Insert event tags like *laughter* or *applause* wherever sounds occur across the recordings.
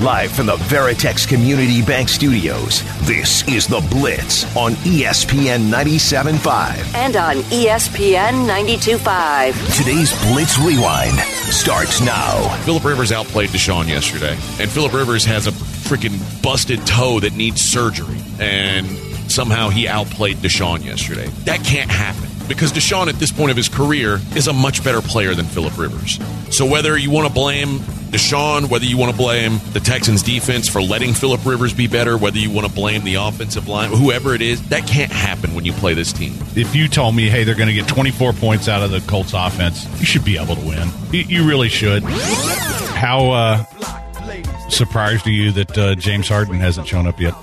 Live from the Veritex Community Bank Studios, this is The Blitz on ESPN 97.5. and on ESPN 92.5. Today's Blitz Rewind starts now. Philip Rivers outplayed Deshaun yesterday, and Philip Rivers has a freaking busted toe that needs surgery, and somehow he outplayed Deshaun yesterday. That can't happen because Deshaun, at this point of his career, is a much better player than Philip Rivers. So whether you want to blame Deshaun, whether you want to blame the Texans defense for letting Philip Rivers be better, whether you want to blame the offensive line, whoever it is, that can't happen when you play this team. if you told me, hey, they're going to get 24 points out of the Colts offense, you should be able to win. You, really should. How uh, surprised are you that uh, James Harden hasn't shown up yet?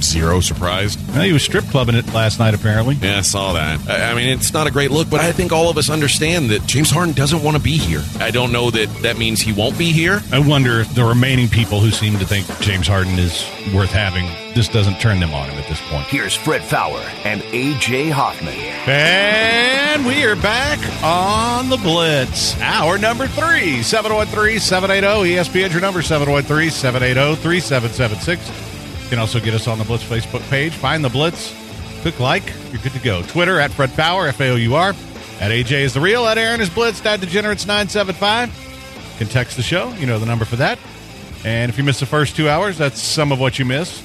Zero surprised. Well, he was strip clubbing it last night, apparently. Yeah, I saw that. I I mean, it's not a great look, but I think all of us understand that James Harden doesn't want to be here. I don't know that that means he won't be here. I wonder if the remaining people who seem to think James Harden is worth having, this doesn't turn them on him at this point. Here's Fred Faour and AJ Hoffman. And we are back on the Blitz. Hour number three, 713 780 ESPN, your number 713 780 3776. You can also get us on the Blitz Facebook page. Find the Blitz, click like, you're good to go. Twitter at Fred Faour, F A O U R. At AJ is the real, at Aaron is Blitz, at Degenerates 975. You can text the show, you know the number for that. And if you miss the first two hours, that's some of what you missed.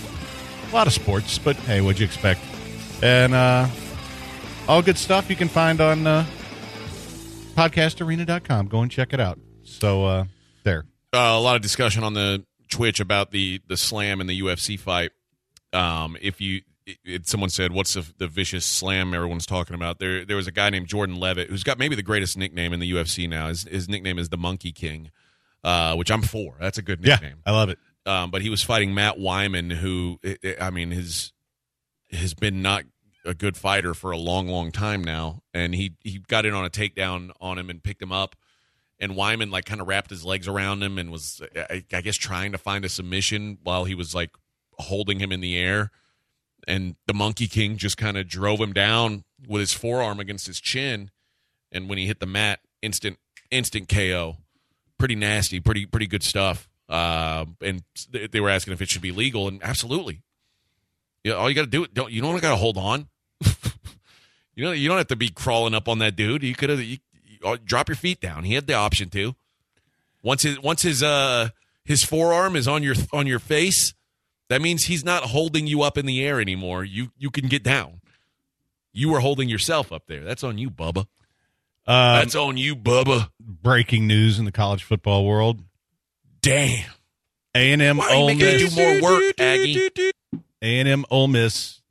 A lot of sports, but hey, what'd you expect? And uh, all good stuff you can find on uh, podcastarena.com. Go and check it out. So uh, there. Uh, a lot of discussion on the Twitch about the the slam in the UFC fight. Um, if you, it, someone said, "What's the, the vicious slam?" Everyone's talking about. There, there was a guy named Jordan Leavitt who's got maybe the greatest nickname in the UFC now. His, his nickname is the Monkey King, uh, which I'm for. That's a good nickname. I love it. um, but he was fighting Matt Wiman, who i- mean, his has been not a good fighter for a long, long time now. And he he got in on a takedown on him and picked him up. And Wiman like kind of wrapped his legs around him and was, I, I guess, trying to find a submission while he was like holding him in the air. And the Monkey King just kind of drove him down with his forearm against his chin. And when he hit the mat, instant instant KO pretty nasty, pretty pretty good stuff. Uh, and they were asking if it should be legal, and absolutely. Yeah, all you got to do don't you don't got to hold on. *laughs* you know you don't have to be crawling up on that dude. You could have you, drop your feet down. He had the option to. Once his once his uh his forearm is on your on your face, that means he's not holding you up in the air anymore. You you can get down. You were holding yourself up there. That's on you, Bubba. Um, That's on you, Bubba. breaking news in the college football world. Damn. A&M Why are you Ole Miss. do more work, Aggie? A&M Ole Miss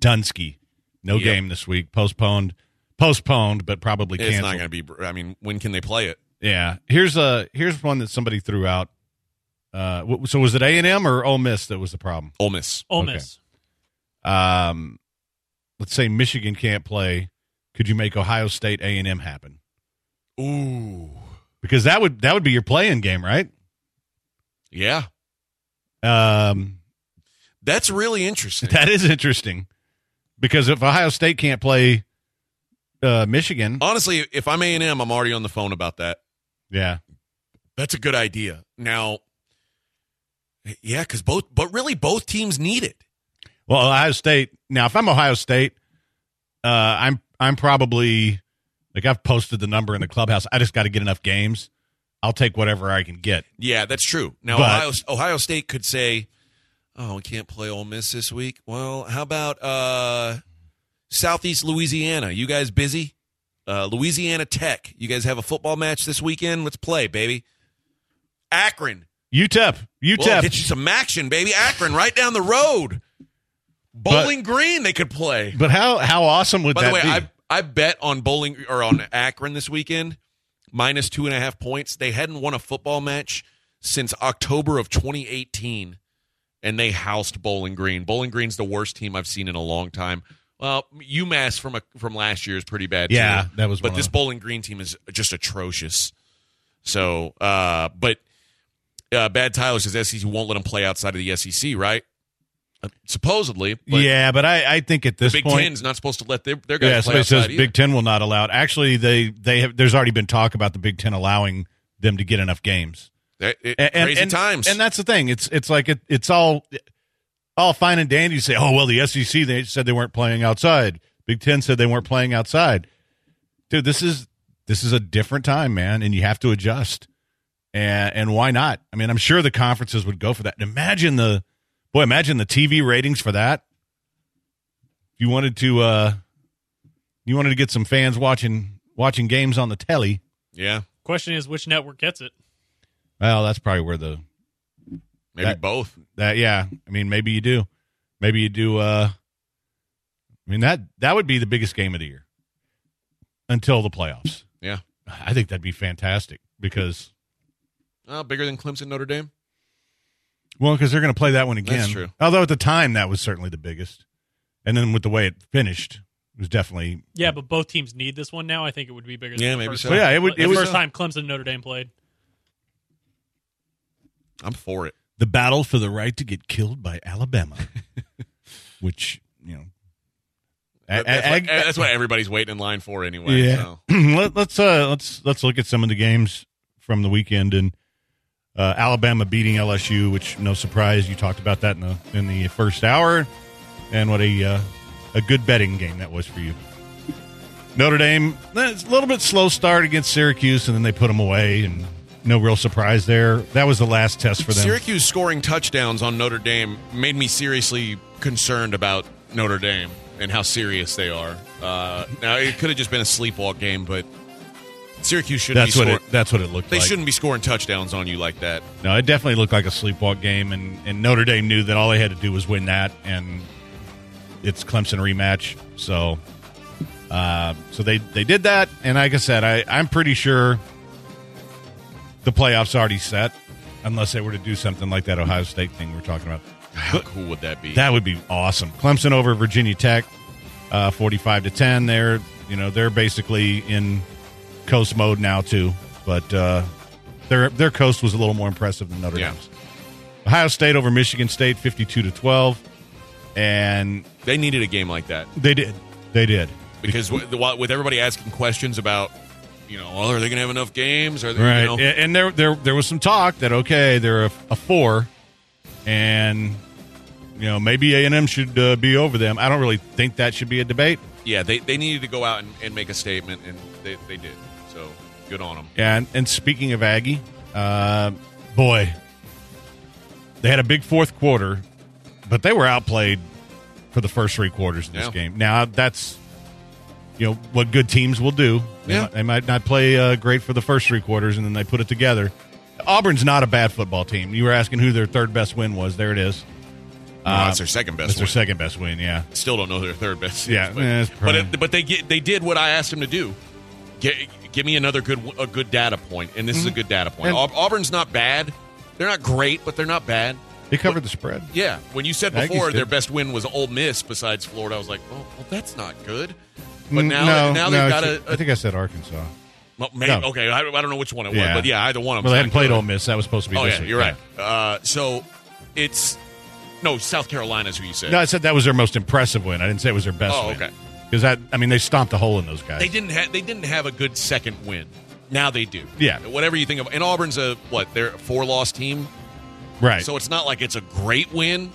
Dunsky. No Yep. game this week. Postponed. Postponed, but probably It's not going to be. I mean, when can they play it? Yeah. Here's a here's one that somebody threw out. Uh, w- so was it A and M or Ole Miss that was the problem? Ole Miss. Ole Okay. Miss. Um, let's say Michigan can't play. Could you make Ohio State A and M happen? Ooh. Because that would that would be your playing game, right? Yeah, Um, that's really interesting. *laughs* that is interesting. Because if Ohio State can't play uh, Michigan, Honestly, if I'm A and M, I'm already on the phone about that. yeah, That's a good idea. Now, yeah, because both, but really, both teams need it. Well, Ohio State. Now, if I'm Ohio State, uh, I'm I'm probably like I've posted the number in the clubhouse. I just got to get enough games. I'll take whatever I can get. Yeah, that's true. Now, But- Ohio, Ohio State could say, "Oh, we can't play Ole Miss this week." Well, how about uh, Southeast Louisiana? You guys busy? Uh, Louisiana Tech. You guys have a football match this weekend? Let's play, baby. Akron. UTEP, Well, UTEP. get you some action, baby. Akron, right down the road. Bowling Green, they could play. but how how awesome would By that the way, be? I I bet on bowling or on Akron this weekend, minus two and a half points. They hadn't won a football match since October of 2018, and they housed Bowling Green. Bowling Green's the worst team I've seen in a long time. Well, UMass from a, from last year is pretty bad. Yeah, too. that was But one of this them. Bowling Green team is just atrocious. So, uh, but uh, Bad Tyler says SEC won't let them play outside of the SEC, right? Uh, supposedly, but yeah, but I, I think at this point. Big point, Ten's not supposed to let their, their guys yeah, play says either. Big Ten will not allow it. Actually, they they have. There's already been talk about the Big Ten allowing them to get enough games. That- it- And, crazy and- times. and that's the thing. It's it's like it, it's all all fine and dandy to say, oh well, the SEC they said they weren't playing outside. Big Ten said they weren't playing outside. Dude, this is this is a different time, man, and you have to adjust. And and why not? I mean, I'm sure the conferences would go for that. And imagine the boy, imagine the TV ratings for that. If you wanted to uh you wanted to get some fans watching watching games on the telly, yeah, Question is, which network gets it? well, that's probably where the maybe That- both. That yeah, I mean maybe you do. Maybe you do uh I mean that that would be the biggest game of the year until the playoffs. Yeah, I think that'd be fantastic because uh, bigger than Clemson Notre Dame. well because they're going to play that one again. That's true. Although at the time that was certainly the biggest. And then with the way it finished it was definitely Yeah, but both teams need this one now. I think it would be bigger. Than Yeah, the maybe first so. time. Yeah, it would- The it would- first time Clemson Notre Dame played. I'm for it. The battle for the right to get killed by Alabama. *laughs* which, you know. That's, ag- what, that's what everybody's waiting in line for anyway. Yeah. So. *clears throat* Let, let's uh let's let's look at some of the games from the weekend and uh, Alabama beating LSU, which no surprise you talked about that in the in the first hour, and what a uh, a good betting game that was for you. Notre Dame, eh, it's a little bit slow start against Syracuse, and then they put them away, and no real surprise there. That was the last test for them. Syracuse scoring touchdowns on Notre Dame made me seriously concerned about Notre Dame and how serious they are. Uh, now it could have just been a sleepwalk game, but Syracuse shouldn't that's be what scoring. it. That's what it looked They like. shouldn't be scoring touchdowns on you like that. No, it definitely looked like a sleepwalk game, and, and Notre Dame knew that all they had to do was win that, and it's Clemson rematch. So, uh, so they they did that, and like I said, I I'm pretty sure the playoffs already set, unless they were to do something like that Ohio State thing we're talking about. How cool would that be? That would be awesome. Clemson over Virginia Tech, uh, forty-five to ten. They're you know they're basically in coast mode now too, but uh, their their coast was a little more impressive than Notre Yeah. Dame's. Ohio State over Michigan State, fifty-two to twelve, and they needed a game like that they did, they did. because with, with everybody asking questions about, you know, well, are they going to have enough games? Are they, Right, you know, and there there there was some talk that okay, they're a, a four, and you know maybe A and M should uh, be over them. I don't really think that should be a debate. yeah, they, they needed to go out and, and make a statement, and they, they did. So good on them. And and speaking of Aggie, uh, boy, they had a big fourth quarter, but they were outplayed for the first three quarters in this Yeah. game. Now that's you know what good teams will do. They, Yeah. might, they might not play uh, great for the first three quarters, and then they put it together. Auburn's not a bad football team. You were asking who their third best win was. There it is. No, Uh, that's their second best. That's their win. second best win. Yeah. Still don't know their third best. Yeah, but it's but, it, but they get, they did what I asked them to do. Get, give me another good a good data point, and this is a good data point. Mm-hmm. And- Auburn's not bad. They're not great, but they're not bad. They covered the spread. Yeah, when you said before their best win was Ole Miss besides Florida, I was like, oh, well, that's not good. But now, no, now no, they've got it's- a, I think I said Arkansas. well, maybe, no. okay. I, I don't know which one it was, Yeah. but yeah, either one of them. Well, they hadn't played Ole Miss. That was supposed to be. Oh this yeah, week. you're right. Uh, so it's no South Carolina's who you said. No, I said that was their most impressive win. I didn't say it was their best Oh, win. okay. Because that, I mean, they stomped a hole in those guys. They didn't have they didn't have a good second win. Now they do. Yeah. Whatever you think of, and Auburn's a what? They're a four loss team, right. so it's not like it's a great win,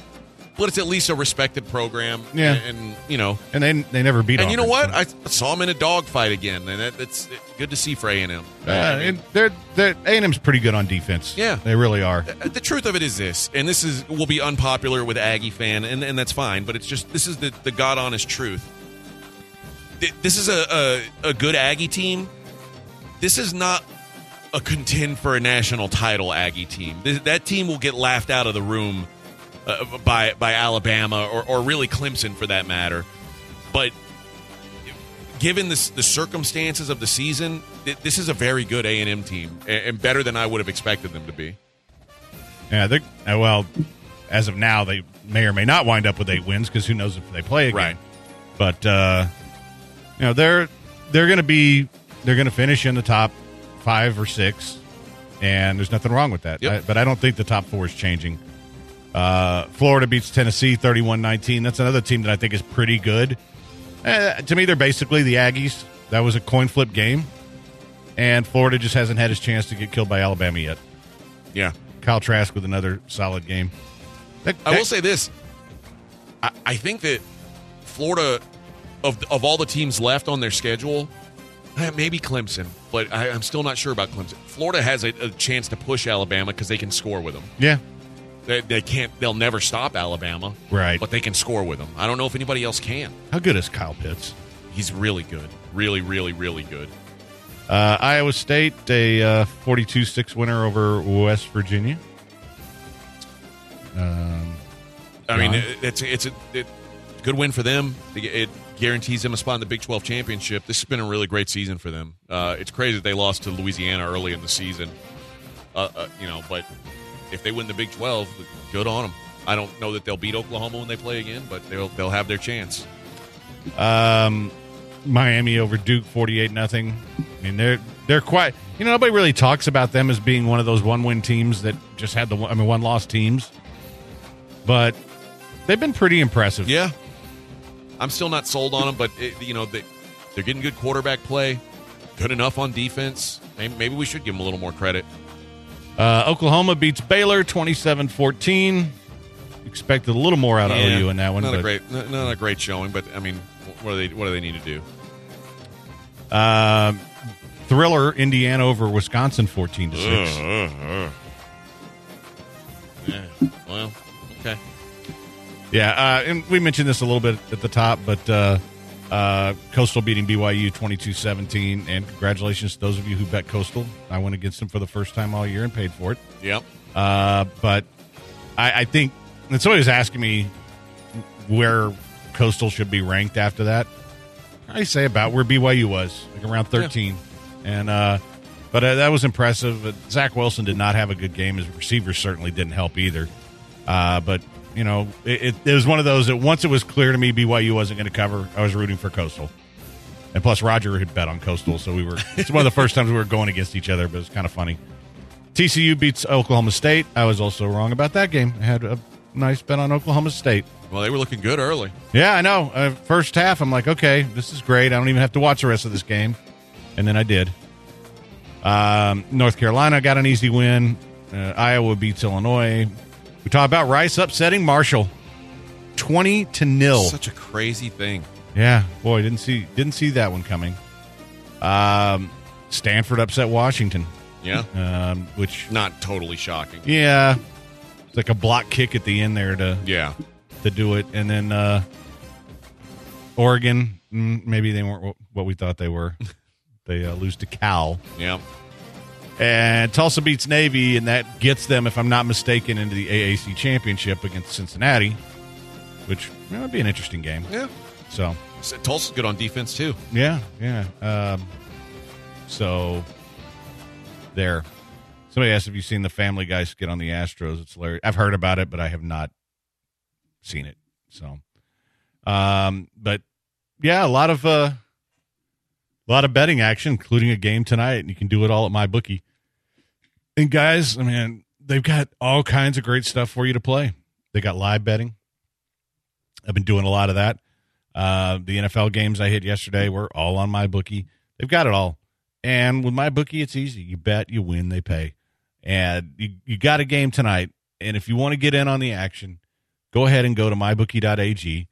but it's at least a respected program. Yeah. and, and, you know, and they they never beat. and you know what? I saw them in a dogfight again, and that, that's good to see for A and M. Uh, and they're they're A and M's pretty good on defense. Yeah. they really are. the truth of it is this, and this is will be unpopular with Aggie fan, and, and that's fine. But it's just this is the the god honest truth. This is a, a a good Aggie team. This is not a contend for a national title Aggie team. Th- that team will get laughed out of the room uh, by by Alabama or or really Clemson for that matter. But given this, the circumstances of the season, th- this is a very good A and M team, and, and better than I would have expected them to be. Yeah, they uh, well, as of now, they may or may not wind up with eight wins because who knows if they play again. Right. But uh, you know they're they're going to be they're going to finish in the top five or six, and there's nothing wrong with that. Yep. I, but I don't think the top four is changing. Uh, Florida beats Tennessee 31-19. That's another team that I think is pretty good. Uh, to me, they're basically the Aggies. That was a coin flip game, and Florida just hasn't had his chance to get killed by Alabama yet. Yeah. Kyle Trask with another solid game. That- I will say this. I, I think that Florida, of of all the teams left on their schedule, eh, maybe Clemson, but I, I'm still not sure about Clemson. Florida has a, a chance to push Alabama because they can score with them. yeah, They, they can't. They'll never stop Alabama, Right. But they can score with them. I don't know if anybody else can. how good is Kyle Pitts? He's really good. Really, really, really good. Uh, Iowa State, a uh, 42-6 winner over West Virginia. Um, I mean, it, it's it's a it, good win for them. It, it guarantees them a spot in the Big 12 championship. This has been a really great season for them. Uh, it's crazy that they lost to Louisiana early in the season. Uh, uh, you know, but if they win the Big 12, good on them. I don't know that they'll beat Oklahoma when they play again, but they'll they'll have their chance. um, Miami over Duke, 48 nothing. I mean, they're they're quite. You know, nobody really talks about them as being one of those one-win teams that just had the one- I mean one-loss teams, but they've been pretty impressive. Yeah, I'm still not sold on them, but it, you know they they're getting good quarterback play, good enough on defense. Maybe, maybe we should give them a little more credit. Uh, Oklahoma beats Baylor 27-14. Expected a little more out of Yeah, OU in that one. Not a great, not, not a great showing, but I mean, what do they what do they need to do? Um, Thriller, Indiana over Wisconsin, fourteen to six. Yeah. Well, okay. Yeah, uh, and we mentioned this a little bit at the top, but uh, Coastal beating BYU 22-17, and congratulations to those of you who bet Coastal. I went against them for the first time all year and paid for it. Yep. Uh, but I, I think, and somebody was asking me where Coastal should be ranked after that. I say about where BYU was, like around 13. And, uh, but uh, that was impressive. Zach Wilson did not have a good game. His receivers certainly didn't help either. Uh, but, you know, it, it, was one of those that once it was clear to me BYU wasn't going to cover, I was rooting for Coastal. And plus, Roger had bet on Coastal, so we were. *laughs* It's one of the first times we were going against each other, but it's kind of funny. TCU beats Oklahoma State. I was also wrong about that game. I had a nice bet on Oklahoma State. Well, they were looking good early. Yeah, I know. Uh, first half, I'm like, okay, this is great. I don't even have to watch the rest of this game. And then I did. Um, North Carolina got an easy win. Uh, Iowa beats Illinois. We talk about Rice upsetting Marshall, twenty to nil. Such a crazy thing. Yeah, boy, didn't see didn't see that one coming. Um, Stanford upset Washington, Yeah. um, which Not totally shocking. yeah, it's like a block kick at the end there to Yeah. to do it, and then uh, Oregon, mm, maybe they weren't what- what we thought they were. *laughs* they uh, lose to Cal, Yeah. And Tulsa beats Navy, and that gets them, if I'm not mistaken, into the AAC championship against Cincinnati, which you know, would be an interesting game. Yeah. So So Tulsa's good on defense too. yeah, yeah. Um, so there. Somebody asked if you've seen the Family Guy skit on the Astros. It's hilarious. I've heard about it, but I have not seen it. So, um, but yeah, a lot of uh, a lot of betting action, including a game tonight, and you can do it all at my bookie. And guys, I mean, they've got all kinds of great stuff for you to play. They got live betting. I've been doing a lot of that. Uh, the NFL games I hit yesterday were all on my bookie. They've got it all. And with my bookie, it's easy. You bet, you win, they pay. And you, you got a game tonight. And if you want to get in on the action, go ahead and go to mybookie.ag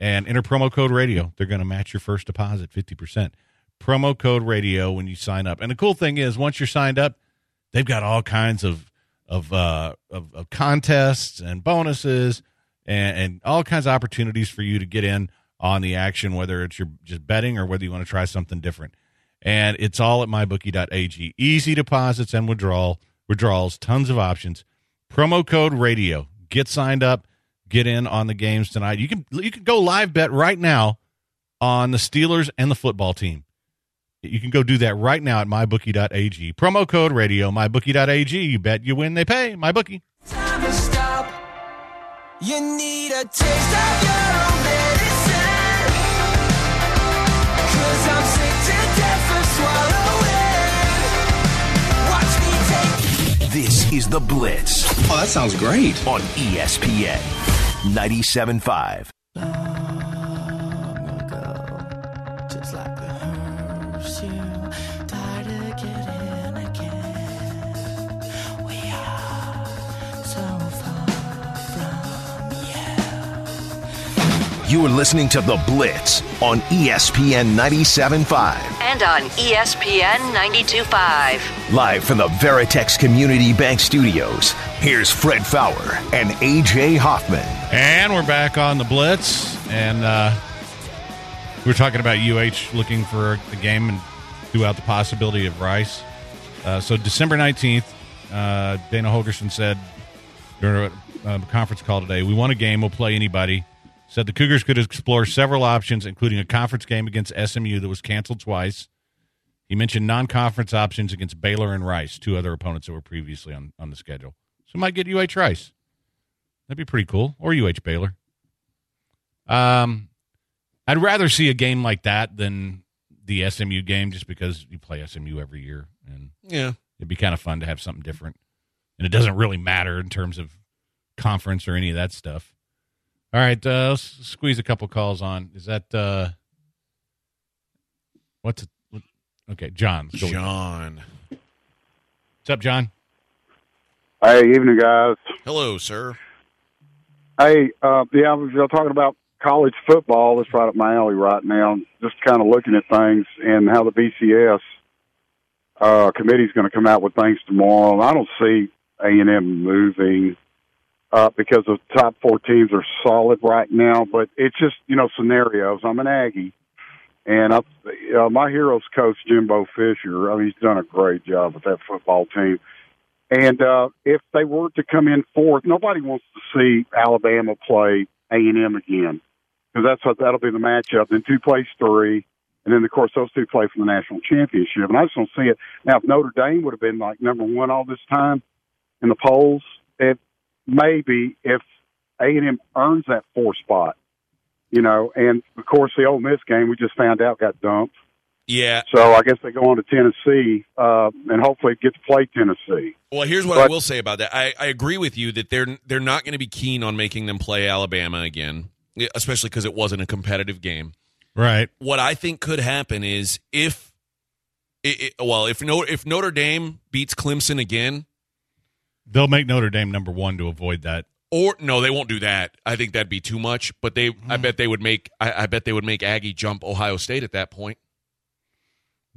and enter promo code radio. They're going to match your first deposit 50%. Promo code radio when you sign up. And the cool thing is, once you're signed up, they've got all kinds of of uh, of, of contests and bonuses and, and all kinds of opportunities for you to get in on the action, whether it's you're just betting or whether you want to try something different. And it's all at mybookie.ag. Easy deposits and withdrawal withdrawals, tons of options. Promo code radio. Get signed up. Get in on the games tonight. You can you can go live bet right now on the Steelers and the football team. You can go do that right now at mybookie.ag. Promo code radio, mybookie.ag. You bet, you win, they pay. MyBookie. Time to stop. You need a taste of your own medicine. Cause I'm sick to death of swallowing. Watch me take This is The Blitz Oh, that sounds great. on ESPN 97.5. Uh, You are listening to The Blitz on ESPN 97.5. And on ESPN 92.5. Live from the Veritex Community Bank Studios, here's Fred Faour and AJ Hoffman. And we're back on the Blitz, and uh, we are talking about UH looking for the game and throughout the possibility of Rice. Uh, so December nineteenth, uh, Dana Holgorsen said during a um, conference call today, "We want a game. We'll play anybody." Said the Cougars could explore several options, including a conference game against SMU that was canceled twice. He mentioned non-conference options against Baylor and Rice, two other opponents that were previously on, on the schedule. So might get UH Rice. That'd be pretty cool. Or UH Baylor. Um, I'd rather see a game like that than the SMU game, just because you play SMU every year, and Yeah. it'd be kind of fun to have something different. And it doesn't really matter in terms of conference or any of that stuff. All right, uh, let's squeeze a couple calls on. Is that uh, what's it? What, okay, John. go John. What's up, John? Hey, evening, guys. Hello, sir. Hey, uh, yeah, I was uh, talking about college football. That's right up my alley right now. Just kind of looking at things and how the BCS uh, committee's going to come out with things tomorrow. I don't see A and M moving uh, because the top four teams are solid right now. But it's just you know scenarios. I'm an Aggie, and I, uh, my hero's coach Jimbo Fisher. I mean, he's done a great job with that football team. And uh, if they were to come in fourth, nobody wants to see Alabama play A and M again because that's what that'll be the matchup. Then two plays three, and then of course those two play for the national championship. And I just don't see it now. If Notre Dame would have been like number one all this time in the polls, it maybe if A and M earns that four spot, you know. And of course the Ole Miss game we just found out got dumped. Yeah. So I guess they go on to Tennessee uh, and hopefully get to play Tennessee. Well, here's what I will say about that. I, I agree with you that they're they're not going to be keen on making them play Alabama again, especially because it wasn't a competitive game. Right. What I think could happen is if, it, it, well, if no, if Notre Dame beats Clemson again, They'll make Notre Dame number one to avoid that. or no, they won't do that. I think that'd be too much. But they, I hmm. bet they would make, I, I bet they would make Aggie jump Ohio State at that point.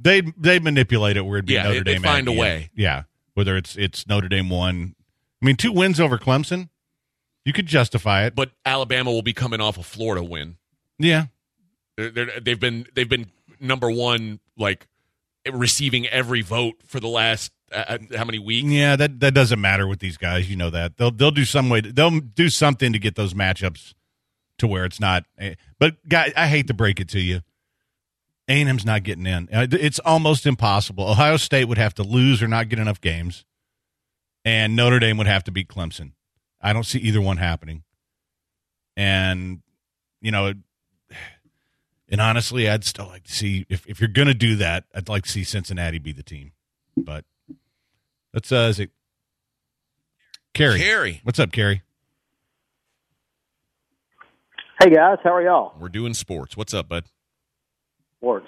They they manipulate it where it'd be Yeah, Notre Dame. find a way. Yeah, whether it's it's Notre Dame one. I mean, two wins over Clemson, you could justify it. But Alabama will be coming off a Florida win. yeah, they're, they've been they've been number one, like receiving every vote for the last uh, uh, how many weeks? yeah, that that doesn't matter with these guys. You know that they'll they'll do some way. They'll do something to get those matchups to where it's not. eh, But guy, I hate to break it to you. A&M's not getting in. Uh, It's almost impossible. Ohio State would have to lose or not get enough games, and Notre Dame would have to beat Clemson. I don't see either one happening. And you know, *sighs* and honestly, I'd still like to see if if you're going to do that, I'd like to see Cincinnati be the team. But let's uh, is it Carrie? Carrie, What's up, Carrie? Hey guys, how are y'all? we're doing sports. What's up, bud? Sports.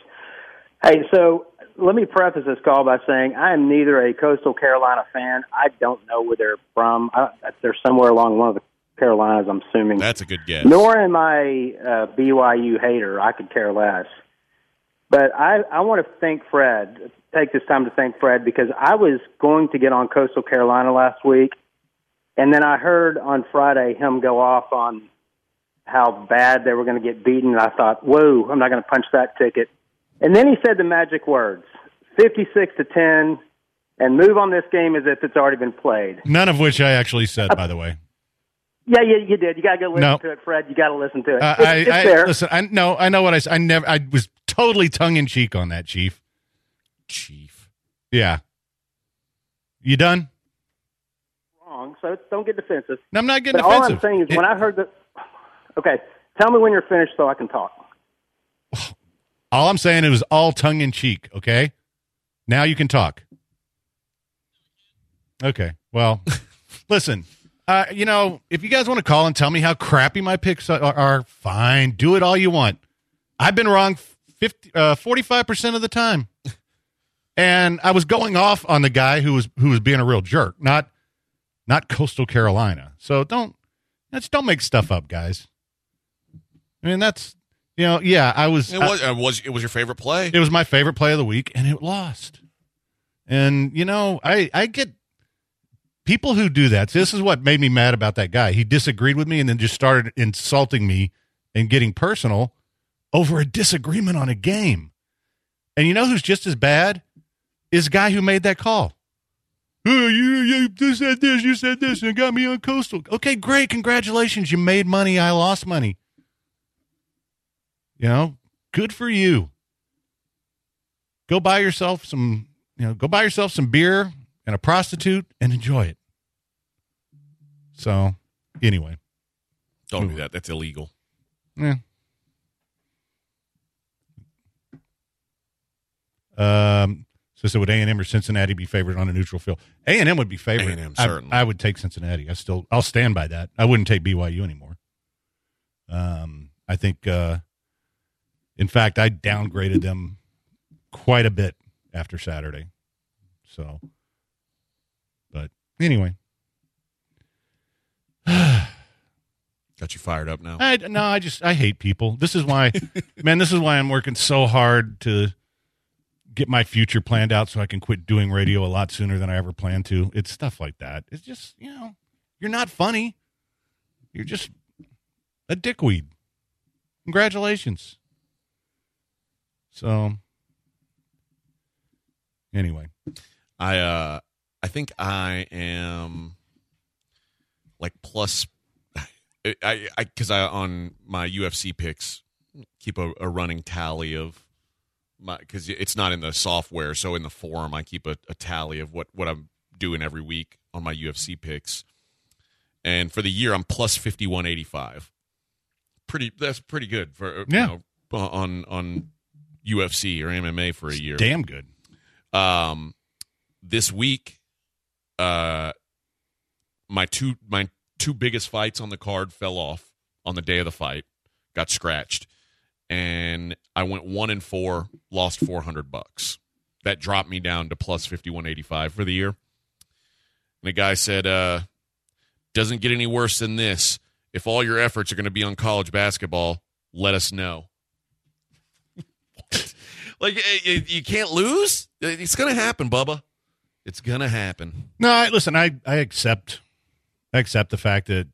Hey, so let me preface this call by saying I am neither a Coastal Carolina fan. I don't know where they're from. I, they're somewhere along one of the Carolinas, I'm assuming. That's a good guess. Nor am I a BYU hater. I could care less. But I, I want to thank Fred, take this time to thank Fred because I was going to get on Coastal Carolina last week, and then I heard on Friday him go off on how bad they were going to get beaten, and I thought, whoa, I'm not going to punch that ticket. And then he said the magic words 56 to 10, and move on this game as if it's already been played. None of which I actually said, by the way. Yeah, yeah, you did. You got to go listen No. to it, Fred. You got to listen to it. Uh, it's, I, it's I there. listen. I no, I know what I. I never. I was totally tongue in cheek on that, Chief. Chief. Yeah. You done? Wrong. so don't get defensive. No, I'm not getting But all I'm defensive. saying is, It- when I heard the, okay, tell me when you're finished so I can talk. *sighs* all I'm saying it was all tongue in cheek. Okay, now you can talk. Okay, well, *laughs* listen. Uh, you know, if you guys want to call and tell me how crappy my picks are, are fine. Do it all you want. I've been wrong 50, uh, 45% of the time. *laughs* And I was going off on the guy who was who was being a real jerk, not not Coastal Carolina. So don't let's don't make stuff up, guys. I mean, that's you know, yeah, I was It was, uh, was it was your favorite play? it was my favorite play of the week, and it lost. And you know, I I get people who do that. This is what made me mad about that guy. He disagreed with me and then just started insulting me and getting personal over a disagreement on a game. And you know who's just as bad is the guy who made that call. Oh, you you you said this, you said this, and got me on coastal. Okay, great, congratulations, you made money. I lost money. You know, good for you go buy yourself some you know go buy yourself some beer and a prostitute and enjoy it so anyway Don't do that. That's illegal. yeah um so so would a&m or cincinnati be favored on a neutral field a&m would be favored A&M, I- certainly. I, would take cincinnati i still i'll stand by that i wouldn't take byu anymore um i think uh in fact i downgraded them quite a bit after Saturday. So, but anyway, *sighs* Got you fired up now. I no, I just I hate people. This is why, man. This is why I'm working so hard to get my future planned out so I can quit doing radio a lot sooner than I ever planned to. It's stuff like that. It's just you know, you're not funny. You're just a dickweed. Congratulations. So, anyway, I uh I think I am like plus I I because I, on my UFC picks keep a, a running tally of because it's not in the software so in the forum I keep a, a tally of what what I'm doing every week on my UFC picks and for the year I'm plus fifty one eighty five pretty that's pretty good for uh, Yeah. you know, on on UFC or MMA for a year damn good. um this week uh my two my two biggest fights on the card fell off on the day of the fight got scratched and i went one and four lost 400 bucks. That dropped me down to plus 5185 for the year. And the guy said uh doesn't get any worse than this. If all your efforts are going to be on college basketball let us know. *laughs* Like eh, you, can't lose? It's going to happen bubba. It's going to happen. No, I, listen, I, I accept I accept the fact that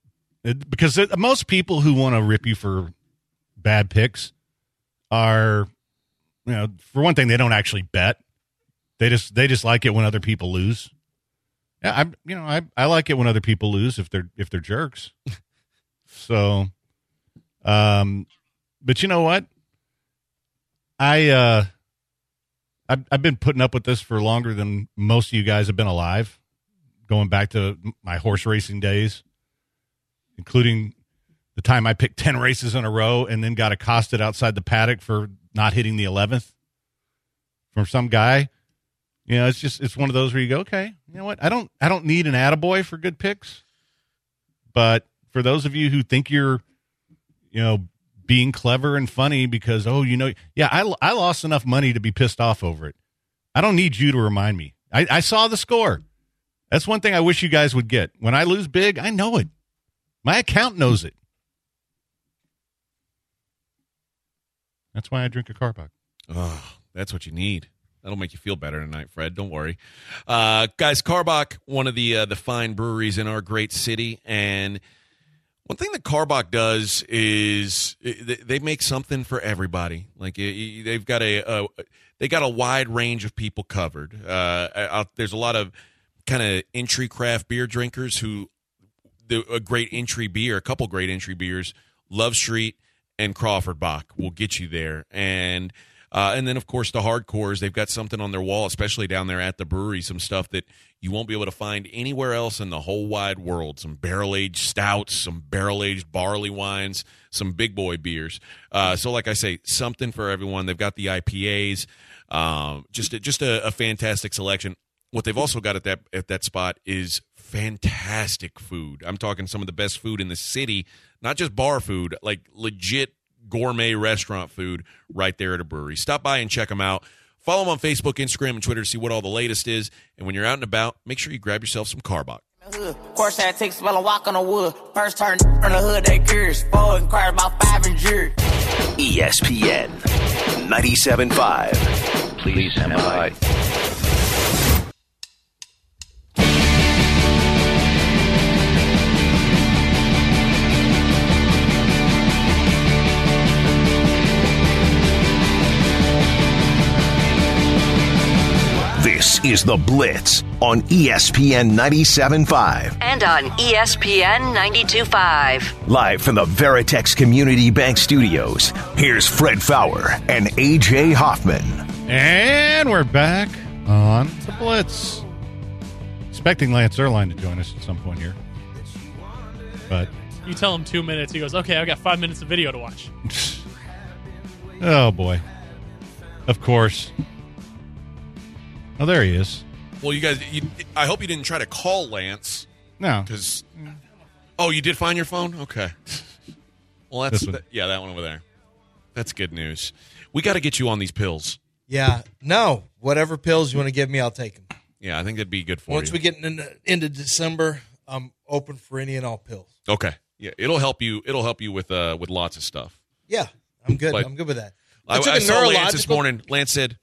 it, because it, most people who want to rip you for bad picks are, you know, for one thing, they don't actually bet. They just they just like it when other people lose. Yeah, I you know I I like it when other people lose if they're if they're jerks. *laughs* so, um, but you know what? I uh, I've I've been putting up with this for longer than most of you guys have been alive going back to my horse racing days, including the time I picked 10 races in a row and then got accosted outside the paddock for not hitting the 11th from some guy. You know, it's just, it's one of those where you go, okay, you know what? I don't, I don't need an attaboy for good picks. But for those of you who think you're, you know, being clever and funny because, oh, you know, yeah, I, I lost enough money to be pissed off over it. I don't need you to remind me. I, I saw the score. That's one thing I wish you guys would get. When I lose big, I know it. My account knows it. That's why I drink a Karbach. Oh, that's what you need. That'll make you feel better tonight, Fred. Don't worry, uh, guys. Karbach, one of the uh, the fine breweries in our great city, and one thing that Karbach does is they- make something for everybody. Like they've got a, a they got a wide range of people covered. Uh, out, there's a lot of kind of entry craft beer drinkers who the, a great entry beer, a couple great entry beers, Love Street and Crawford Bock will get you there. And Uh, and then, of course, the hardcores, they've got something on their wall, especially down there at the brewery, some stuff that you won't be able to find anywhere else in the whole wide world. Some barrel aged stouts, some barrel aged barley wines, some big boy beers. Uh, so, like I say, something for everyone. They've got the IPAs, um, just a, just a, a fantastic selection. What they've also got at that at that spot is fantastic food. I'm talking some of the best food in the city, not just bar food, like legit gourmet restaurant food right there at a brewery. Stop by and check them out. Follow them on Facebook, Instagram, and Twitter to see what all the latest is. And when you're out and about, make sure you grab yourself some Karbach. Hood. Course that takes smell and walk on the wood. First turn from the hood, they curious. Four inquired about five and jury. ESPN 97.5. Please stand by. This is The Blitz on ESPN 97.5. And on ESPN 92.5. Live from the Veritex Community Bank Studios, here's Fred Faour and AJ Hoffman. And we're back on the Blitz. Expecting Lance Zierlein to join us at some point here. But, You tell him two minutes. He goes, okay, I've got five minutes of video to watch. *laughs* oh boy. Of course. Oh, there he is. Well, you guys, you, I hope you didn't try to call Lance No. because. Oh, you did find your phone? Okay. *laughs* Well, that's This that- yeah, that one over there. That's good news. We got to get you on these pills. Yeah, no. Whatever pills you want to give me, I'll take them. Yeah, I think that'd be good for Once you. we get into, into December, I'm open for any and all pills. okay. Yeah, it'll help you. It'll help you with uh with lots of stuff. Yeah, I'm good. But- I'm good with that. I, took I a saw Lance this morning. Lance said, "I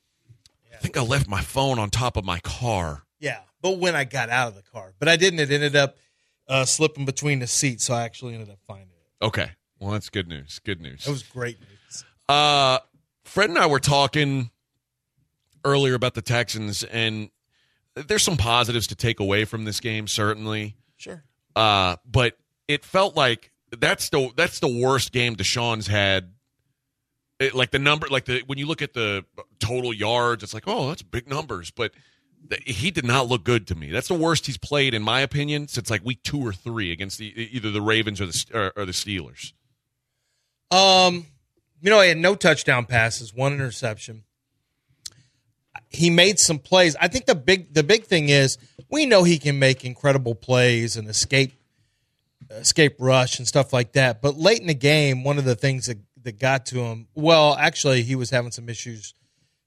think I left my phone on top of my car." Yeah, but when I got out of the car, but I didn't. It ended up uh, slipping between the seats, so I actually ended up finding it. Okay. Well, that's good news. Good news. It was great news. Uh, Fred and I were talking earlier about the Texans, and there's some positives to take away from this game, certainly. Sure. Uh, but it felt like that's the that's the worst game Deshaun's had. It, like the number, like the when you look at the total yards, it's like, oh, that's big numbers, but he did not look good to me. That's the worst he's played, in my opinion, since like week two or three against the either the Ravens or the or, or the Steelers. Um, you know, he had no touchdown passes, one interception. He made some plays. I think the big the big thing is we know he can make incredible plays and escape escape rush and stuff like that. But late in the game, one of the things that, that got to him, well, actually, he was having some issues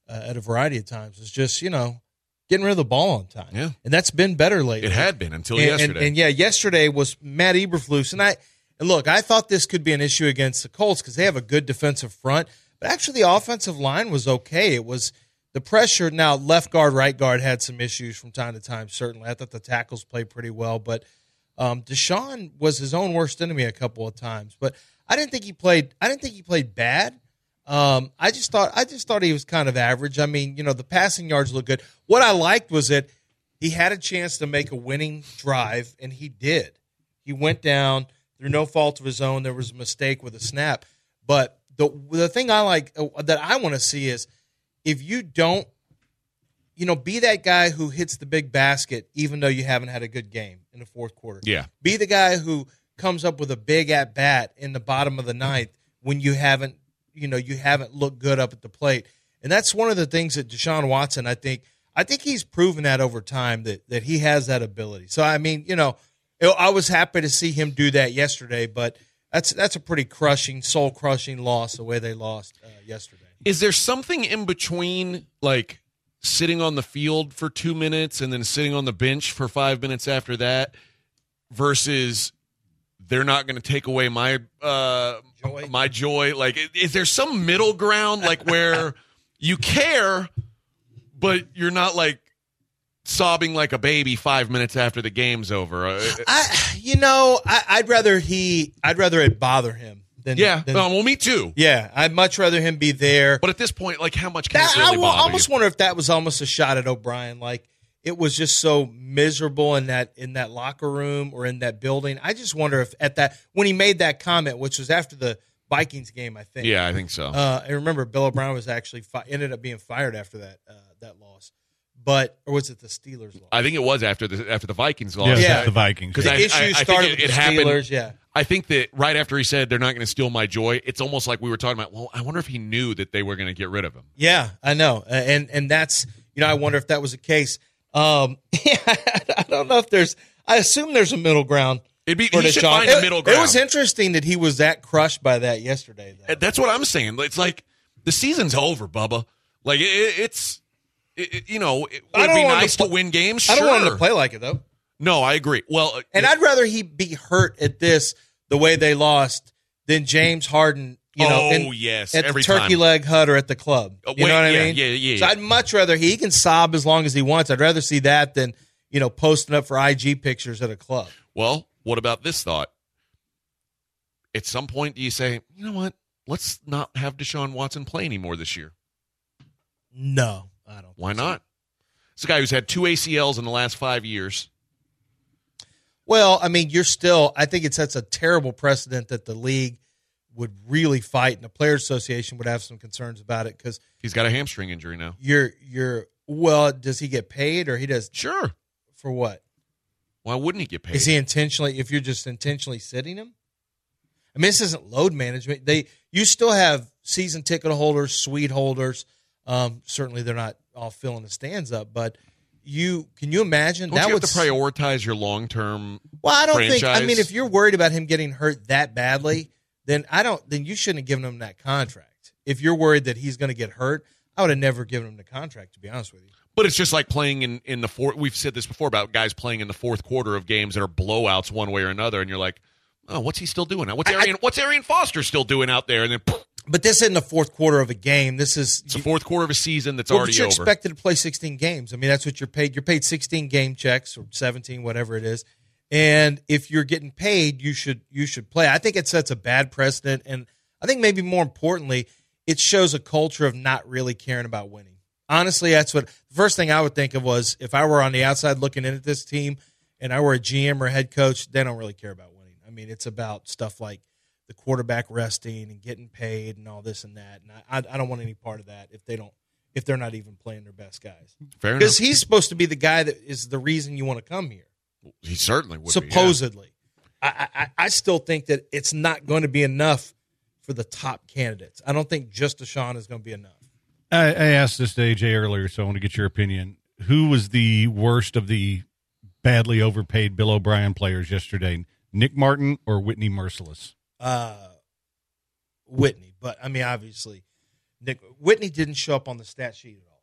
uh, at a variety of times. It's just you know getting rid of the ball on time. Yeah. and that's been better lately. It had been until And- yesterday. And, and yeah, yesterday was Matt Eberflus, and I and look, I thought this could be an issue against the Colts because they have a good defensive front, but actually the offensive line was okay. It was the pressure. Now left guard, right guard had some issues from time to time. Certainly, I thought the tackles played pretty well, but um, Deshaun was his own worst enemy a couple of times. But I didn't think he played. I didn't think he played bad. Um, I just thought I just thought he was kind of average. I mean, you know, the passing yards look good. What I liked was that he had a chance to make a winning drive, and he did. He went down through no fault of his own. There was a mistake with a snap, but the the thing I like uh, that I want to see is if you don't, you know, be that guy who hits the big basket, even though you haven't had a good game in the fourth quarter. Yeah. Be the guy who comes up with a big at bat in the bottom of the ninth when you haven't, you know, you haven't looked good up at the plate. And that's one of the things that Deshaun Watson, I think, I think he's proven that over time that that he has that ability. So I mean, you know, I was happy to see him do that yesterday, but that's that's a pretty crushing, soul crushing loss the way they lost uh, yesterday. Is there something in between, like sitting on the field for two minutes and then sitting on the bench for five minutes after that, versus they're not going to take away my uh, Joy. my joy? Like, is there some middle ground, like where *laughs* you care, but you're not like sobbing like a baby five minutes after the game's over? Uh, I, you know, I, I'd rather he, I'd rather it bother him than yeah, than- um, well, me too. yeah. I'd much rather him be there. But at this point, like, how much can That, it really I wa- bother almost you? wonder if that was almost a shot at O'Brien. Like it was just so miserable in that in that locker room or in that building. I just wonder if at that when he made that comment, which was after the Vikings game, I think. Yeah, I think so. Uh, I remember Bill O'Brien was actually fi- ended up being fired after that uh, that loss, but or was it the Steelers loss? I think it was after the after the Vikings Yeah, lost. Yeah. the Vikings. Because the I, issue I, I started think with it, it the happened. Steelers. Yeah, I think that right after he said they're not going to steal my joy, it's almost like we were talking about. Well, I wonder if he knew that they were going to get rid of him. yeah, I know, and and that's you know I wonder if that was the case. Um, yeah, *laughs* I don't know if there's. I assume there's a middle ground. It'd be he should find It- a middle ground. It was interesting that he was that crushed by that yesterday. Though. Uh, That's what I'm saying. It's like the season's over, Bubba. Like it, it's, it, you know, it would be nice to to, win games. I don't want him to play like it though. No, I agree. Well, uh, And I'd rather he be hurt at this the way they lost than James Harden. You know, Oh, in- yes, at every the turkey time. leg hut or at the club. Uh, You wait, know what I mean? Yeah, yeah. So I'd much rather he can sob as long as he wants. I'd rather see that than you know posting up for IG pictures at a club. well, what about this thought? At some point, do you say, you know what? Let's not have Deshaun Watson play anymore this year. No, I don't. Why think so. not? It's a guy who's had two ACLs in the last five years. Well, I mean, you're still. I think it sets a terrible precedent that the league would really fight, and the players' association would have some concerns about it because He's got a hamstring injury now. you're you're. Well, does he get paid or he does Sure. for what? Why wouldn't he get paid? Is he intentionally? If you're just intentionally sitting him, I mean, this isn't load management. They you still have season ticket holders, suite holders. Um, certainly, they're not all filling the stands up, but you can you imagine Don't that you would have to prioritize your long term? Well, I don't think. I mean, if you're worried about him getting hurt that badly, then I don't. Then you shouldn't have given him that contract. If you're worried that he's going to get hurt, I would have never given him the contract. To be honest with you. But it's just like playing in in the fourth. We've said this before about guys playing in the fourth quarter of games that are blowouts one way or another, and you're like, oh, what's he still doing? Now? What's I- what's Arian Foster still doing out there? And then poof, But this isn't the fourth quarter of a game. This is it's the fourth quarter of a season that's Well, already you're over. expected to play 16 games. I mean, that's what you're paid. You're paid 16 game checks or 17, whatever it is. And if you're getting paid, you should you should play. I think it sets a bad precedent, and I think maybe more importantly, it shows a culture of not really caring about winning. Honestly, that's what the first thing I would think of was if I were on the outside looking in at this team, and I were a GM or a head coach, they don't really care about winning. I mean, it's about stuff like the quarterback resting and getting paid and all this and that. And I, I don't want any part of that if they don't if they're not even playing their best guys. Fair enough. Because he's supposed to be the guy that is the reason you want to come here. He certainly would. be, yeah. supposedly, I, I I still think that it's not going to be enough for the top candidates. I don't think just Deshaun is going to be enough. I, I asked this to AJ earlier, so I want to get your opinion. Who was the worst of the badly overpaid Bill O'Brien players yesterday? Nick Martin or Whitney Mercilus? Uh, Whitney, but I mean, obviously, Nick Whitney didn't show up on the stat sheet at all.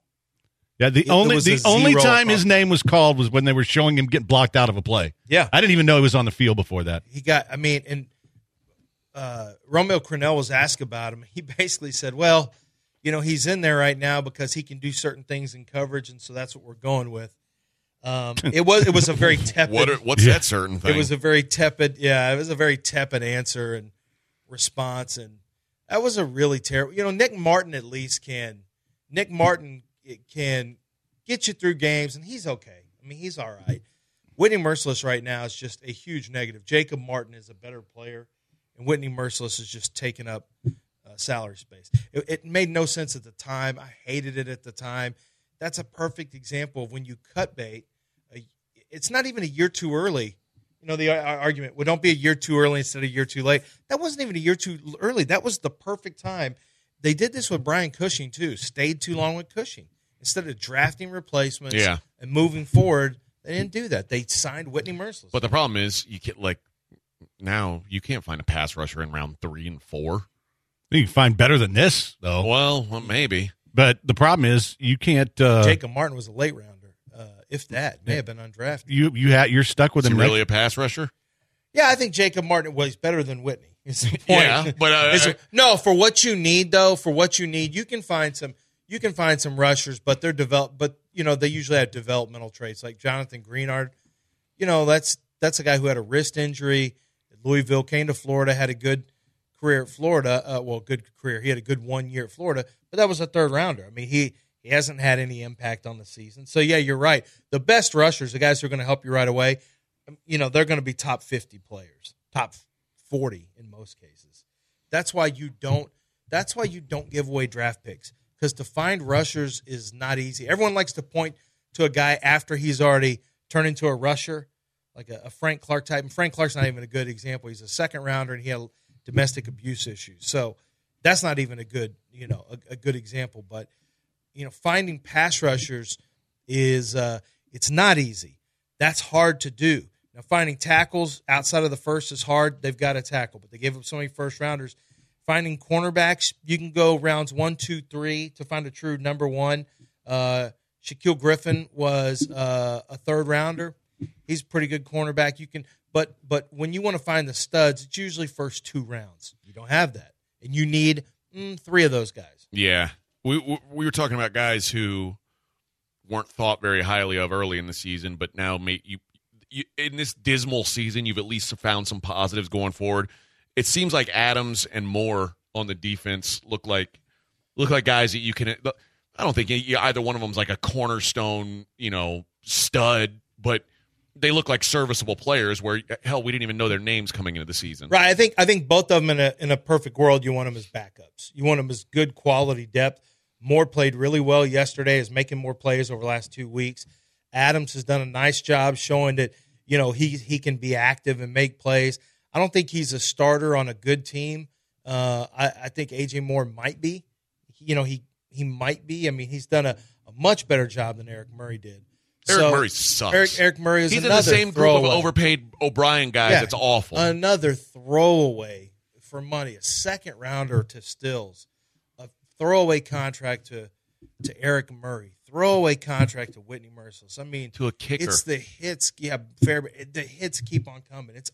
Yeah, the It- it only was the only time his name was called was when they were showing him getting blocked out of a play. Yeah, I didn't even know he was on the field before that. he got. I mean, and uh, Romeo Crennel was asked about him. He *laughs* basically said, "Well, you know, he's in there right now because he can do certain things in coverage, and so that's what we're going with." Um, it was it was a very *laughs* tepid. What are, what's Yeah. that certain thing? It was a very tepid, yeah, it was a very tepid answer and response, and that was a really terrible. You know, Nick Martin at least can. Nick Martin can get you through games, and he's okay. I mean, he's all right. Whitney Mercilus right now is just a huge negative. Jacob Martin is a better player, and Whitney Mercilus is just taking up uh, salary space. It, it made no sense at the time. I hated it at the time. That's a perfect example of when you cut bait. Uh, It's not even a year too early. You know the ar- argument. Well, don't be a year too early instead of a year too late. That wasn't even a year too early. That was the perfect time. They did this with Brian Cushing too. Stayed too long with Cushing instead of drafting replacements. Yeah. and moving forward, they didn't do that. They signed Whitney Mercilus. but the problem is, you can't like now you can't find a pass rusher in round three and four. You can find better than this, though. Well, well maybe. But the problem is, you can't. Uh, Jacob Martin was a late rounder, uh, if that may have been undrafted. you you ha- you're stuck with Is he him. really a pass rusher? Yeah, I think Jacob Martin was better than Whitney. Is the point. Yeah, but, uh, Is no, for what you need though, for what you need, you can find some. You can find some rushers, but they're develop. But you know they usually have developmental traits, like Jonathan Greenard. You know that's that's a guy who had a wrist injury. Louisville came to Florida, had a good career at Florida. Uh, well, good career. He had a good one year at Florida, but that was a third rounder. I mean, he he hasn't had any impact on the season. So yeah, you're right. The best rushers, the guys who are going to help you right away, um, you know, they're going to be top 50 players, top 40 in most cases. That's why you don't. That's why you don't give away draft picks because to find rushers is not easy. Everyone likes to point to a guy after he's already turned into a rusher, like a, a Frank Clark type. And Frank Clark's not even a good example. He's a second rounder and he had domestic abuse issues. So that's not even a good, you know, a, a good example. But you know, finding pass rushers is uh, it's not easy. That's hard to do. Now, finding tackles outside of the first is hard. They've got to tackle, but they gave up so many first rounders. Finding cornerbacks, you can go rounds one, two, three to find a true number one. Uh, Shaquill Griffin was uh, a third rounder. He's a pretty good cornerback. You can, but but when you want to find the studs, it's usually first two rounds. You don't have that, and you need mm, three of those guys. Yeah, we we- we were talking about guys who weren't thought very highly of early in the season, but now may, you, you in this dismal season, you've at least found some positives going forward. It seems like Adams and Moore on the defense look like look like guys that you can. I don't think either one of them's like a cornerstone, you know, stud, but they look like serviceable players. Where hell, we didn't even know their names coming into the season. Right. I think I think both of them in a in a perfect world, you want them as backups. You want them as good quality depth. Moore played really well yesterday. Is making more plays over the last two weeks. Adams has done a nice job showing that you know he he can be active and make plays. I don't think he's a starter on a good team. Uh, I, I think AJ Moore might be. You know he he might be. I mean he's done a, a much better job than Eric Murray did. Eric So, Murray sucks. Eric, Eric Murray is He's in the same group of overpaid O'Brien guys. Yeah. It's awful. Another throwaway for money, a second rounder to Stills, throwaway contract to to Eric Murray, throwaway contract to Whitney Mercilus. I mean, to a kicker. it's the hits. Yeah, fair. The hits keep on coming. It's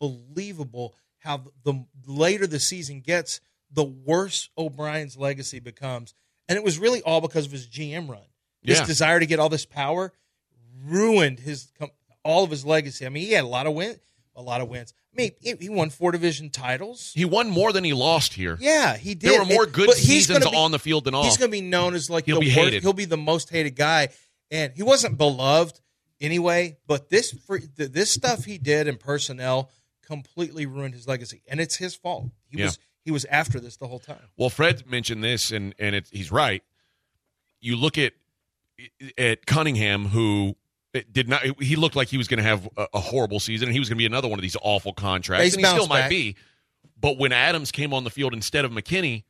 unbelievable how the later the season gets, the worse O'Brien's legacy becomes, and it was really all because of his GM run. His Yeah. desire to get all this power ruined his all of his legacy. I mean, he had a lot of win, a lot of wins. I mean, he, won four division titles. he won more than he lost here. Yeah, he did. There were more good seasons be- on the field than off. He's going to be known as like He'll the be worst. hated. He'll be the most hated guy, and he wasn't beloved anyway. But this this stuff he did in personnel completely ruined his legacy, and it's his fault. He Yeah. was he was after this the whole time. Well, Fred mentioned this, and and it, he's right. You look at at Cunningham, who did not. He looked like he was going to have a, a horrible season, and he was going to be another one of these awful contracts, He's and he still bounced might be. But when Adams came on the field instead of McKinney,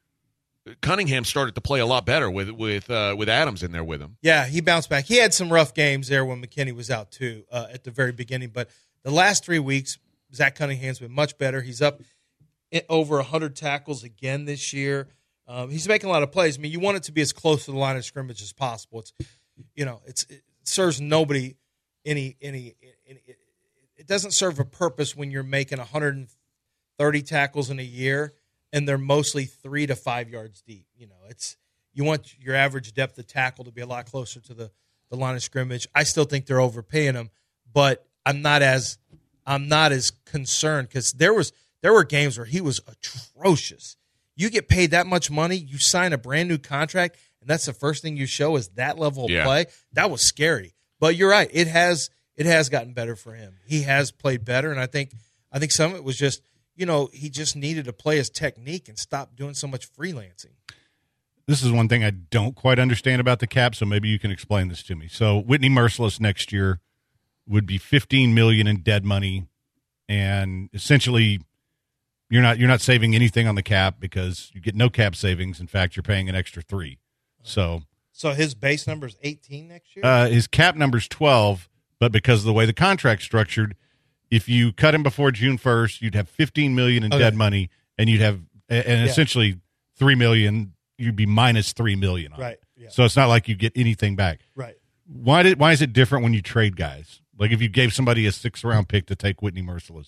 Cunningham started to play a lot better with with uh, with Adams in there with him. Yeah, he bounced back. He had some rough games there when McKinney was out too uh, at the very beginning, but the last three weeks, Zach Cunningham's been much better. He's up over 100 tackles again this year. Um, he's making a lot of plays. I mean, you want it to be as close to the line of scrimmage as possible. It's, you know, it's it serves nobody any any. any it, doesn't serve a purpose when you're making 130 tackles in a year and they're mostly three to five yards deep. You know, it's you want your average depth of tackle to be a lot closer to the, the line of scrimmage. I still think they're overpaying him, but I'm not as I'm not as concerned because there was there were games where he was atrocious. You get paid that much money, you sign a brand new contract, and that's the first thing you show is that level of Yeah. play. That was scary. But you're right; it has it has gotten better for him. He has played better, and I think I think some of it was just you know he just needed to play his technique and stop doing so much freelancing. This is one thing I don't quite understand about the cap, so maybe you can explain this to me. So Whitney Mercilus next year would be 15 million in dead money and essentially you're not you're not saving anything on the cap because you get no cap savings. In fact, you're paying an extra 3. So So his base number is 18 next year. uh, his cap number is 12, but because of the way the contract's structured, if you cut him before June 1st, you'd have 15 million in Okay. dead money and you'd have and Yeah. essentially 3 million, you'd be minus 3 million on right. Yeah. So it's not like you get anything back. right. Why did why is it different when you trade guys? Like if you gave somebody a sixth round pick to take Whitney Mercilus.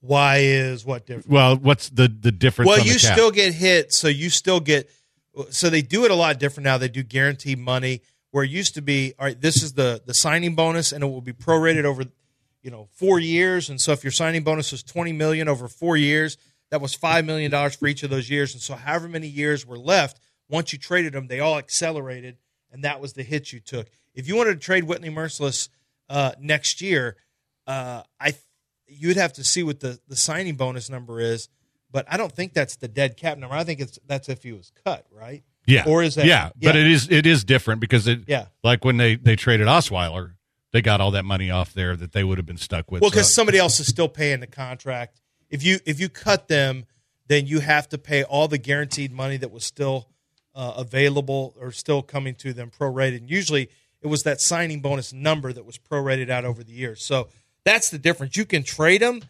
Why is what different? Well, what's the the difference? Well, on the you cap? still get hit, so you still get. So they do it a lot different now. They do guaranteed money where it used to be. All right, this is the the signing bonus, and it will be prorated over, you know, four years. And so if your signing bonus was twenty million over four years, that was five million dollars for each of those years. And so however many years were left, once you traded them, they all accelerated, and that was the hit you took. If you wanted to trade Whitney Mercilus uh, next year, uh, I you'd have to see what the, the signing bonus number is. But I don't think that's the dead cap number. I think it's that's if he was cut, right? Yeah. Or is that Yeah, but it is it is different because it Yeah. like when they they traded Osweiler, they got all that money off there that they would have been stuck with. Well, because So- somebody else is still paying the contract. If you if you cut them, then you have to pay all the guaranteed money that was still uh, available or still coming to them prorated. And usually, it was that signing bonus number that was prorated out over the years. So that's the difference. You can trade them,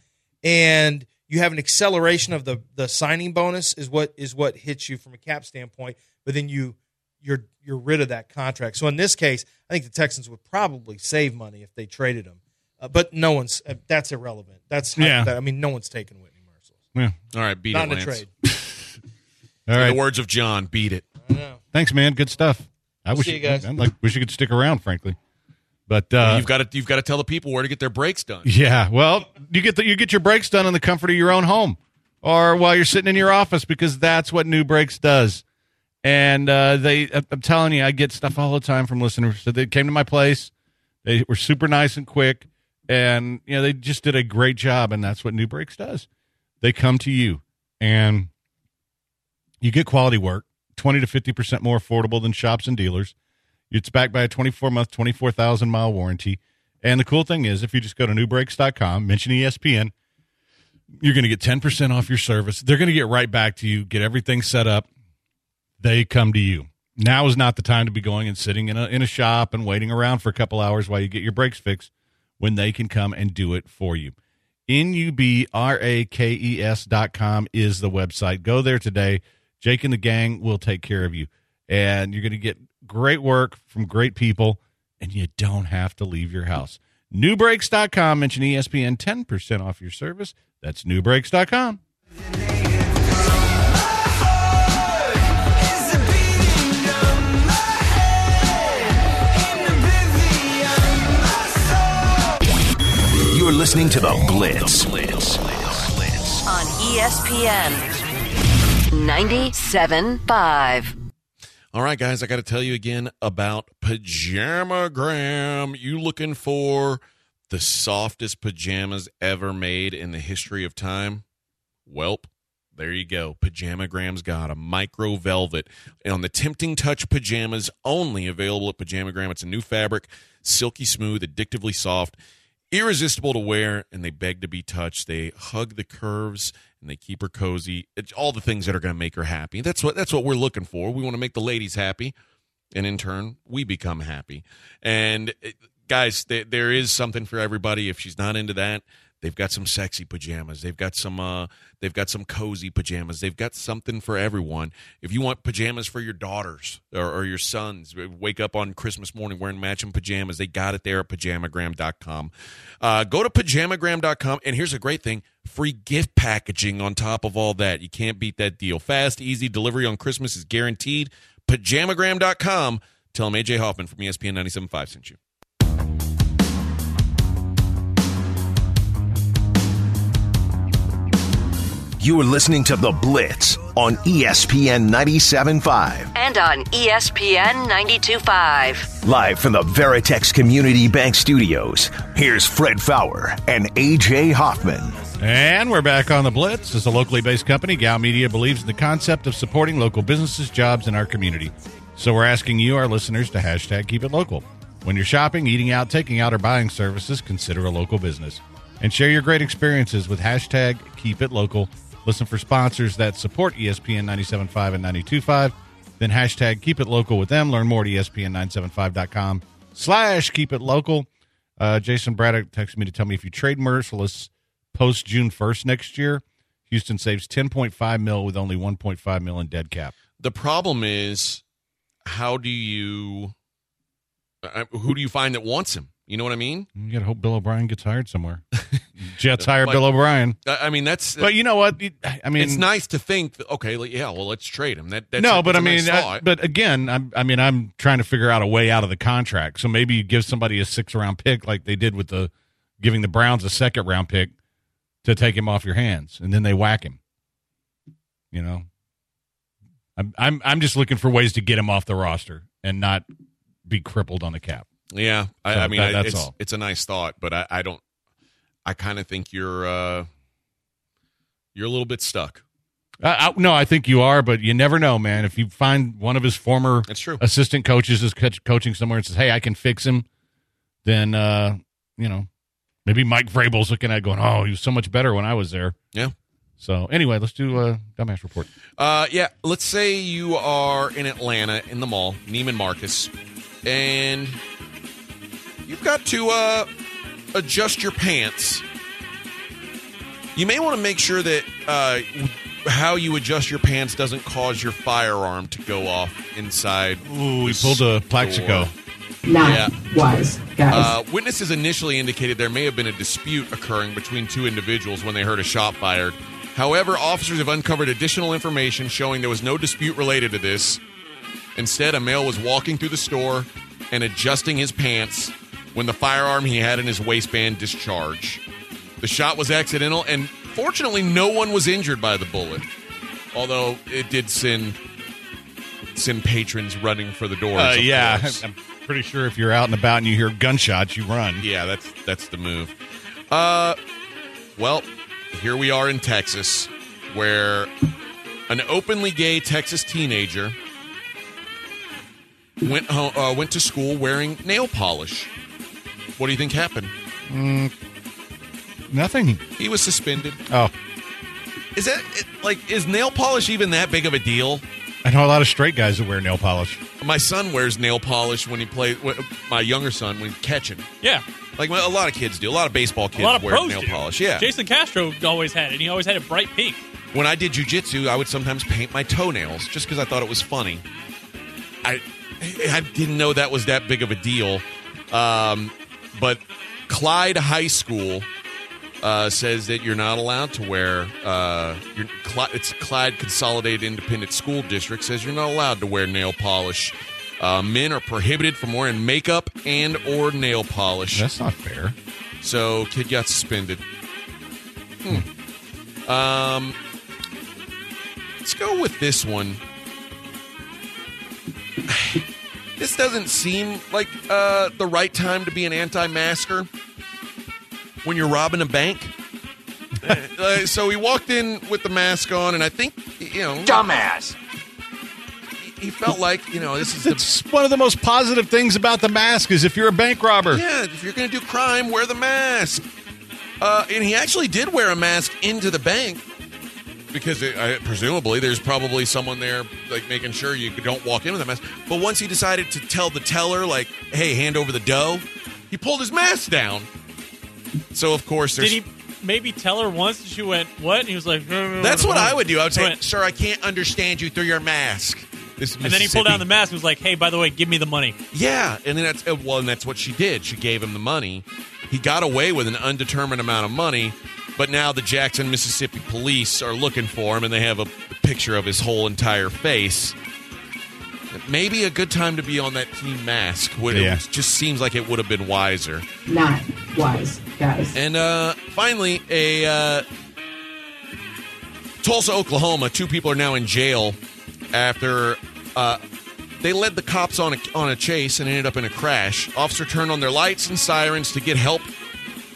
and you have an acceleration of the the signing bonus is what is what hits you from a cap standpoint. But then you you're you're rid of that contract. So in this case, I think the Texans would probably save money if they traded him. Uh, but no one's uh, that's irrelevant. That's Yeah. I mean, no one's taking Whitney Mercilus. Yeah. All right, beat Not it, in a trade. *laughs* All In right. the words of John, beat it. I know. Thanks, man. Good stuff. I wish See you guys. I'd like wish you could stick around, frankly. But uh, you've got to you've got to tell the people where to get their brakes done. Yeah, well, you get the, you get your brakes done in the comfort of your own home, or while you're sitting in your office, because that's what NuBrakes does. And uh, they, I'm telling you, I get stuff all the time from listeners. So they came to my place, they were super nice and quick, and you know they just did a great job. And that's what NuBrakes does. They come to you, and you get quality work, twenty to fifty percent more affordable than shops and dealers. It's backed by a 24 month, 24,000 mile warranty. And the cool thing is, if you just go to nubrakes.com, mention ESPN, you're going to get 10% off your service. They're going to get right back to you, get everything set up. They come to you. Now is not the time to be going and sitting in a, in a shop and waiting around for a couple hours while you get your brakes fixed when they can come and do it for you. N-U-B-R-A-K-E-S E dot com is the website. Go there today. Jake and the gang will take care of you. And you're going to get great work from great people, and you don't have to leave your house. Nubrakes.com. Mention ESPN 10% off your service. That's nubrakes.com. You're listening to The Blitz. on E ESPN 97.5. All right, guys, I got to tell you again about Pajamagram. You looking for the softest pajamas ever made in the history of time? Welp, there you go. Pajamagram's got a micro velvet on the Tempting Touch pajamas, only available at Pajamagram. It's a new fabric, silky smooth, addictively soft, irresistible to wear, and they beg to be touched. They hug the curves and they keep her cozy. It's all the things that are going to make her happy. That's what that's what we're looking for. We want to make the ladies happy, and in turn, we become happy. And uh, guys, there, there is something for everybody. If she's not into that, they've got some sexy pajamas. They've got some uh, they've got some cozy pajamas. They've got something for everyone. If you want pajamas for your daughters or, or your sons, wake up on Christmas morning wearing matching pajamas. They got it there at pajamagram.com. Uh, go to pajamagram.com, and here's a great thing free gift packaging on top of all that. You can't beat that deal. Fast, easy delivery on Christmas is guaranteed. Pajamagram.com. Tell them AJ Hoffman from ESPN 97.5 sent you. You are listening to The Blitz on ESPN 97.5. And on ESPN 92.5. Live from the Veritex Community Bank Studios, here's Fred Faour and AJ Hoffman. And we're back on the Blitz. As a locally based company, Gow Media believes in the concept of supporting local businesses, jobs, and our community. So we're asking you, our listeners, to hashtag keep it local. When you're shopping, eating out, taking out, or buying services, consider a local business. And share your great experiences with hashtag keep it local. Listen for sponsors that support ESPN 97.5 and 92.5. Then hashtag keep it local with them. Learn more at E ESPN975.com slash keep it local. Uh, Jason Braddock texted me to tell me if you trade Mercilus post June 1st next year, Houston saves 10.5 mil with only 1.5 mil in dead cap. The problem is, how do you, uh, who do you find that wants him? You know what I mean? You got to hope Bill O'Brien gets hired somewhere. *laughs* Jets hire But- Bill O'Brien. I mean, that's. But you know what? I mean, it's nice to think. That, okay, yeah, well, let's trade him. That that's no, but I mean, I- but again, I'm, I mean, I'm trying to figure out a way out of the contract. So maybe you give somebody a six round pick, like they did with the giving the Browns a second round pick to take him off your hands, and then they whack him. You know, I'm I'm I'm just looking for ways to get him off the roster and not be crippled on the cap. Yeah, I, So I mean, that- I- that's it's, all. It's a nice thought, but I, I don't. I kind of think you're uh, you're a little bit stuck Uh, I, no, I think you are, but you never know, man. If you find one of his former That's true. assistant coaches is coach- coaching somewhere and says, "Hey, I can fix him," then uh, you know maybe Mike Vrabel's looking at it going, "Oh, he was so much better when I was there." Yeah. So anyway, let's do a dumbass report. Uh, yeah, let's say you are in Atlanta in the mall, Neiman Marcus, and you've got to uh, adjust your pants. You may want to make sure that uh, how you adjust your pants doesn't cause your firearm to go off inside. Ooh, we pulled a Plaxico. Not Yeah. wise, guys. Uh, witnesses initially indicated there may have been a dispute occurring between two individuals when they heard a shot fired. However, officers have uncovered additional information showing there was no dispute related to this. Instead, a male was walking through the store and adjusting his pants when the firearm he had in his waistband discharged. The shot was accidental, and fortunately, no one was injured by the bullet. Although it did send send patrons running for the doors. Uh, yeah, course. I'm pretty sure if you're out and about and you hear gunshots, you run. Yeah, that's that's the move. Uh, well, here we are in Texas, where an openly gay Texas teenager went home, uh, went to school wearing nail polish. What do you think happened? Nothing. He was suspended. Oh, Is that it, like is nail polish even that big of a deal? I know a lot of straight guys that wear nail polish. My son wears nail polish when he plays. My younger son when he's catching. Yeah. Like a lot of kids do. A lot of baseball kids a lot of wear pros nail do. polish. Yeah. Jason Castro always had it. and He always had it bright pink. when I did jujitsu, I would sometimes paint my toenails just because I thought it was funny. I I didn't know that was that big of a deal. Um, but Clyde High School uh, says that you're not allowed to wear. Uh, it's Clyde Consolidated Independent School District says you're not allowed to wear nail polish. Uh, men are prohibited from wearing makeup and or nail polish. That's not fair. So kid got suspended. Hmm. Um, let's go with this one. This doesn't seem like uh, the right time to be an anti-masker when you're robbing a bank. *laughs* Uh, so he walked in with the mask on, and I think you know, Dumbass. he felt like you know this is the one of the most positive things about the mask is if you're a bank robber. Yeah, if you're going to do crime, wear the mask. Uh, and he actually did wear a mask into the bank because it, I, presumably there's probably someone there like making sure you don't walk in with a mask. But once he decided to tell the teller like, "Hey, hand over the dough," he pulled his mask down. So of course there's. Did he maybe tell her once and she went, what? And he was like, "No, no, no, that's what. I would do. I would say, "Sir, I can't understand you through your mask." This and then he pulled down the mask and was like, hey, by the way, give me the money. Yeah, and then that's uh, well, and that's what she did. She gave him the money. He got away with an undetermined amount of money, but now the Jackson, Mississippi police are looking for him, and they have a picture of his whole entire face. Maybe a good time to be on that team mask. Would Yeah. it just seems like it would have been wiser. Not wise, guys. And uh, finally, a uh, Tulsa, Oklahoma. Two people are now in jail after uh, they led the cops on a, on a chase and ended up in a crash. Officer turned on their lights and sirens to get help.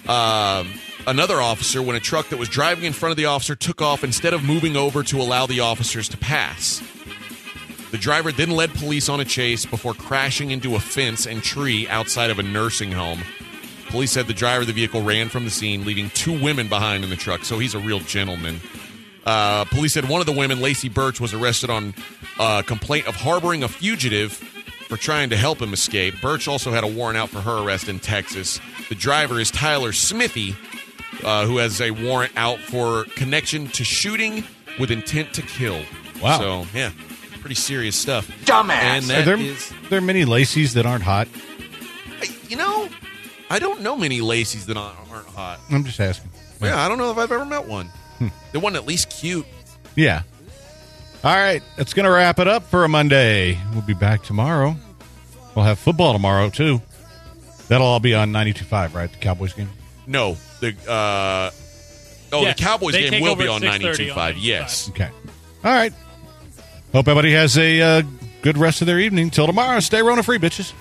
Um, another officer, when a truck that was driving in front of the officer took off instead of moving over to allow the officers to pass. The driver then led police on a chase before crashing into a fence and tree outside of a nursing home. Police said the driver of the vehicle ran from the scene, leaving two women behind in the truck, so he's a real gentleman. Uh, police said one of the women, Lacey Birch, was arrested on uh, complaint of harboring a fugitive for trying to help him escape. Birch also had a warrant out for her arrest in Texas. The driver is Tyler Smithy, uh, who has a warrant out for connection to shooting with intent to kill. Wow. So, yeah, pretty serious stuff. Dumbass. And Are that there, is- there are many Lacey's that aren't hot. you know, I don't know many Lacey's that aren't aren't hot. I'm just asking. Yeah, I don't know if I've ever met one. The one at least cute. Yeah. All right, that's going to wrap it up for a Monday. We'll be back tomorrow. We'll have football tomorrow too. That'll all be on 92.5, right? The Cowboys game. No, the uh, oh, Yes, the Cowboys they game will be on 6:30 92.5. Yes. Okay. All right. Hope everybody has a uh, good rest of their evening. Till tomorrow, stay Rona free, bitches.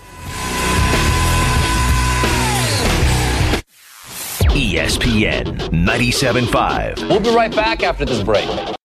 ESPN 97.5. We'll be right back after this break.